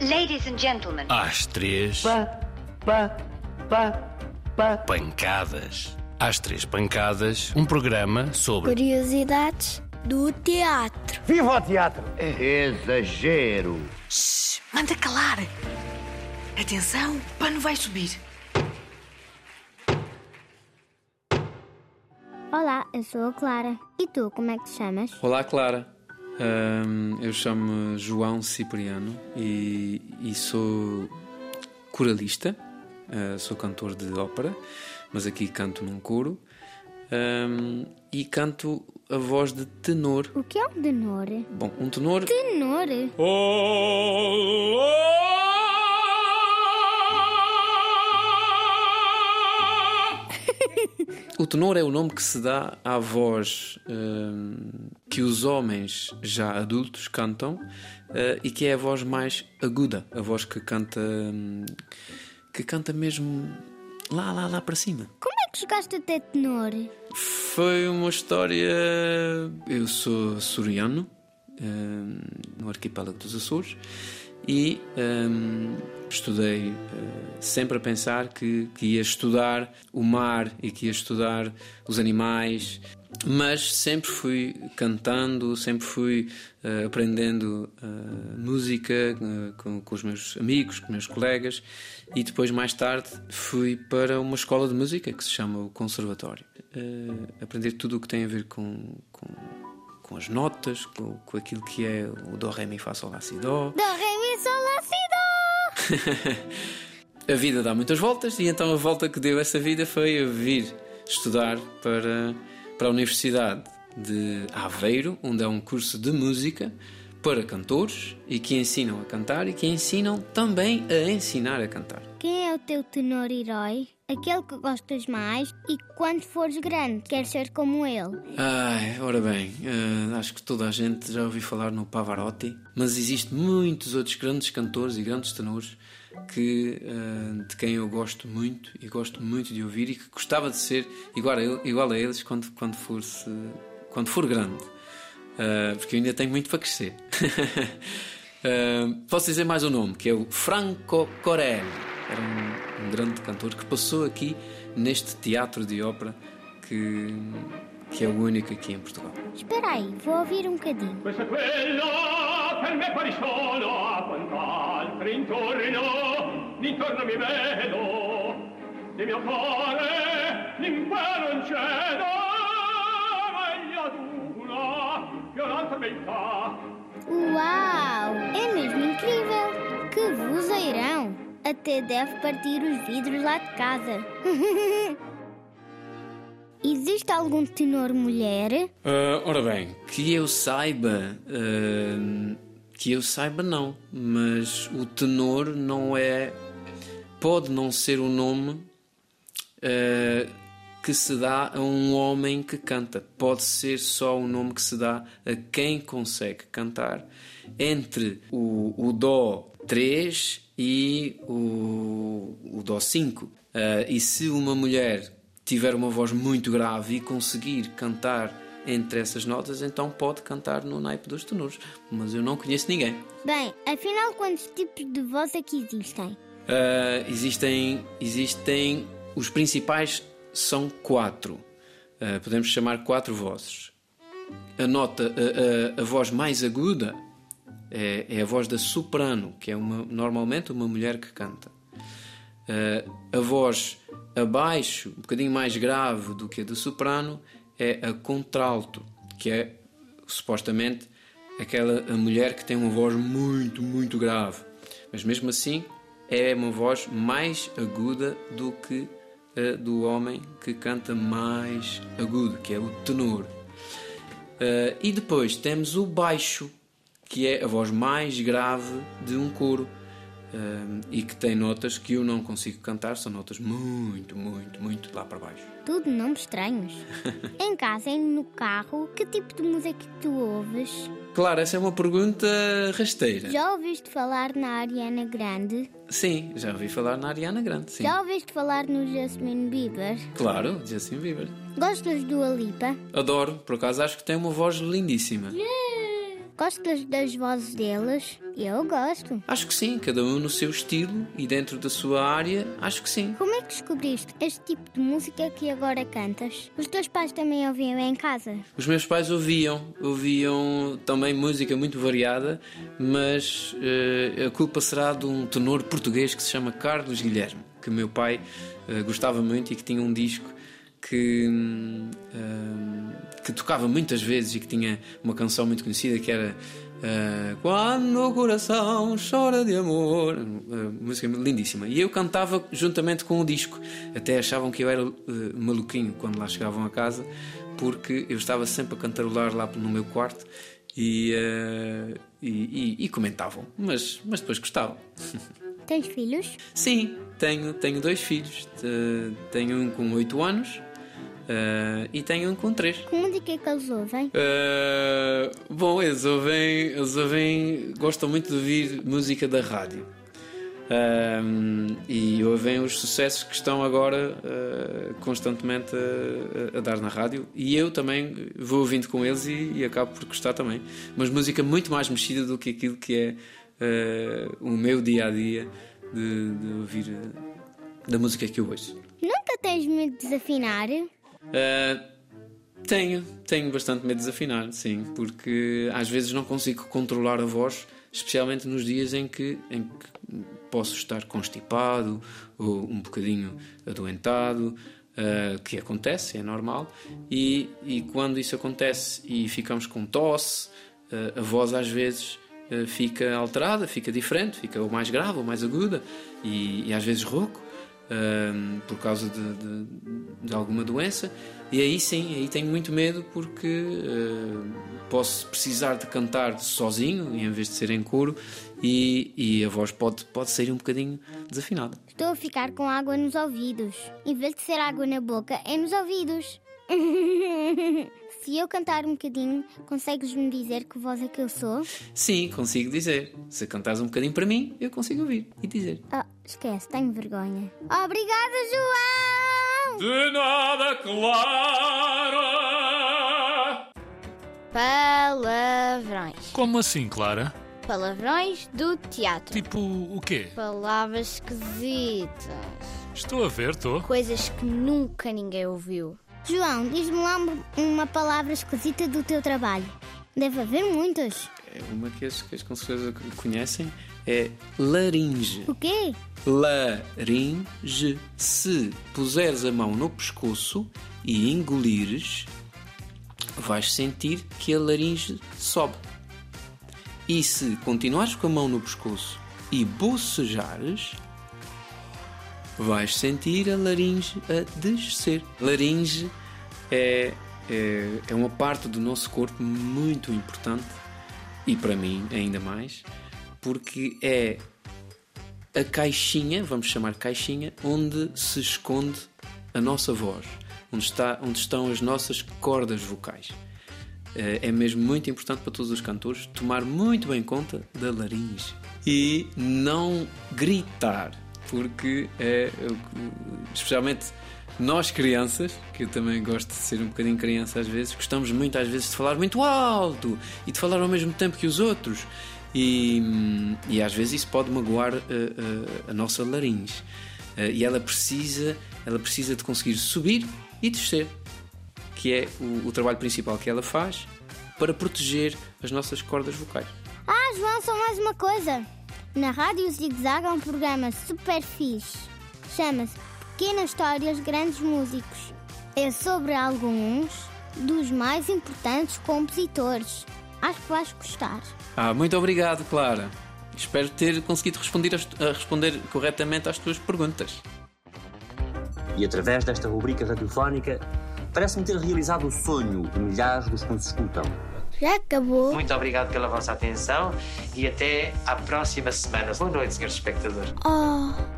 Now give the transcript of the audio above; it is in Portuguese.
Ladies and gentlemen. Às três, Pá, pá, pá, pá. pancadas. Às três pancadas, um programa sobre Curiosidades do teatro. Viva o teatro! Exagero. Shhh, manda calar. Atenção, o pano vai subir. Olá, eu sou a Clara. E tu, como é que te chamas? Olá, Clara. Ahm, eu chamo João Cipriano e, e sou coralista, ah, sou cantor de ópera, mas aqui canto num coro Ahm, e canto a voz de tenor. O que é um tenor? Bom, um tenor. Tenor? O tenor é o nome que se dá à voz hum, que os homens já adultos cantam eh, e que é a voz mais aguda, a voz que canta hum, que canta mesmo lá, lá, lá para cima. Como é que chegaste até tenor? Foi uma história. Eu sou açoriano, hum, no arquipélago dos Açores, e hum, estudei hum, sempre a pensar que, que ia estudar o mar e que ia estudar os animais, mas sempre fui cantando, sempre fui eh, aprendendo eh, música eh, com, com os meus amigos, com os meus colegas, e depois, mais tarde, fui para uma escola de música que se chama o Conservatório. Aprender tudo o que tem a ver com, com, com as notas, com, com aquilo que é o Dó, Ré, Mi, Fá, Sol, Lá, Si, Dó. Do, ré, mi, sol, lá, si, dó. A vida dá muitas voltas e então a volta que deu essa vida foi eu vir estudar para, para a Universidade de Aveiro, onde é um curso de música para cantores e que ensinam a cantar e que ensinam também a ensinar a cantar. Quem é o teu tenor herói? Aquele que gostas mais e quando fores grande queres ser como ele. Ai, ora bem, eh, acho que toda a gente já ouviu falar no Pavarotti, mas existem muitos outros grandes cantores e grandes tenores que, eh, de quem eu gosto muito e gosto muito de ouvir e que gostava de ser igual a, igual a eles quando, quando, for, quando for grande, Eh, porque eu ainda tenho muito para crescer. Posso dizer mais um nome, que é o Franco Corelli. Era um, um grande cantor que passou aqui neste teatro de ópera que, que é o único aqui em Portugal. Espera aí, vou ouvir um bocadinho. Beltà, Uau! É mesmo incrível! Que vozeirão! Até deve partir os vidros lá de casa. Existe algum tenor mulher? Ah, ora bem, que eu saiba, ah, que eu saiba não, mas o tenor não é, pode não ser o nome ah, que se dá a um homem que canta, pode ser só o nome que se dá a quem consegue cantar entre o, o dó 3 e o, o dó 5. Ah, e se uma mulher tiver uma voz muito grave e conseguir cantar entre essas notas, então pode cantar no naipe dos tenores. Mas eu não conheço ninguém. Bem, afinal, quantos tipos de voz é que existem? Ah, existem, existem. Os principais são quatro. Ah, podemos chamar quatro vozes. A nota, a, a- voz mais aguda é, é a voz da soprano, que é uma, normalmente uma mulher que canta. Ah, a voz abaixo, um bocadinho mais grave do que a do soprano, é a contralto, que é supostamente aquela a mulher que tem uma voz muito, muito grave. Mas mesmo assim é uma voz mais aguda do que a do homem que canta mais agudo, que é o tenor. Ah, e depois temos o baixo, que é a voz mais grave de um coro e que tem notas que eu não consigo cantar, são notas muito, muito, muito lá para baixo. Tudo nomes estranhos. em casa e no carro, que tipo de música que tu ouves? Claro, essa é uma pergunta rasteira. Já ouviste falar na Ariana Grande? Sim, já ouvi falar na Ariana Grande, sim. Já ouviste falar no Justin Bieber? Claro, Justin Bieber. Gostas do Alipa? Adoro, por acaso acho que tem uma voz lindíssima. Gostas das vozes deles? Eu gosto. Acho que sim, cada um no seu estilo e dentro da sua área, acho que sim. Como é que descobriste este tipo de música que agora cantas? Os teus pais também ouviam em casa? Os meus pais ouviam, ouviam também música muito variada, mas eh, a culpa será de um tenor português que se chama Carlos Guilherme, que meu pai eh, gostava muito e que tinha um disco que, hum, que tocava muitas vezes e que tinha uma canção muito conhecida que era eh, Quando o coração chora de amor, Uh, música lindíssima. E eu cantava juntamente com o disco. Até achavam que eu era uh, maluquinho quando lá chegavam a casa, porque eu estava sempre a cantarolar lá no meu quarto e, e, e- e comentavam, mas, mas depois gostavam. Tens filhos? Sim, tenho, tenho dois filhos. Te- Tenho um com 8 anos uh, e tenho um com 3. Que música é que eles ouvem? Uh, bom, eles ouvem, eles ouvem, gostam muito de ouvir música da rádio. Um, e ouvem os sucessos que estão agora uh, constantemente a, a dar na rádio. E eu também vou ouvindo com eles e, e acabo por gostar também. Mas música muito mais mexida do que aquilo que é uh, o meu dia a dia de, de ouvir uh, da música que eu ouço. Nunca tens medo de desafinar? Uh, tenho, tenho bastante medo de desafinar, sim, porque às vezes não consigo controlar a voz, especialmente nos dias em que, em que posso estar constipado ou um bocadinho adoentado, uh, que acontece, é normal, e, e quando isso acontece e ficamos com tosse, uh, a voz às vezes uh, fica alterada, fica diferente, fica ou mais grave ou mais aguda, e, e às vezes rouco um, por causa de, de, de, alguma doença. E aí sim, aí tenho muito medo porque uh, posso precisar de cantar sozinho em vez de ser em coro e, e, a voz pode, pode sair um bocadinho desafinada. Estou a ficar com água nos ouvidos. Em vez de ser água na boca, é nos ouvidos. Se eu cantar um bocadinho, consegues-me dizer que voz é que eu sou? Sim, consigo dizer. Se cantares um bocadinho para mim, eu consigo ouvir e dizer. Ah, esquece, tenho vergonha. Obrigada, João! De nada, Clara! Palavrões. Como assim, Clara? Palavrões do teatro. Tipo o quê? Palavras esquisitas. Estou a ver, estou. Coisas que nunca ninguém ouviu. João, diz-me lá uma palavra esquisita do teu trabalho. Deve haver muitas. É uma que as, que as com certeza conhecem é laringe. O quê? Laringe. Se puseres a mão no pescoço e engolires, vais sentir que a laringe sobe. E se continuares com a mão no pescoço e bocejares, vais sentir a laringe a descer. Laringe é, é, é uma parte do nosso corpo muito importante e para mim ainda mais, porque é a caixinha, vamos chamar caixinha, onde se esconde a nossa voz, onde, está, onde estão as nossas cordas vocais. É mesmo muito importante para todos os cantores tomar muito bem conta da laringe e não gritar, porque é especialmente nós crianças, que eu também gosto de ser um bocadinho criança às vezes, gostamos muito às vezes de falar muito alto e de falar ao mesmo tempo que os outros. E, e às vezes isso pode magoar a, a, a nossa laringe. E ela precisa, ela precisa de conseguir subir e descer, que é o, o trabalho principal que ela faz para proteger as nossas cordas vocais. Ah, João, só mais uma coisa. Na Rádio Zig Zag há um programa super fixe. Chama-se Pequenas Histórias, Grandes Músicos. É sobre alguns dos mais importantes compositores. Acho que vais gostar. Ah, muito obrigado, Clara. Espero ter conseguido responder, a responder corretamente às tuas perguntas. E através desta rubrica radiofónica, parece-me ter realizado o sonho de milhares dos que nos escutam. Já acabou. Muito obrigado pela vossa atenção e até à próxima semana. Boa noite, senhores espectadores. Oh.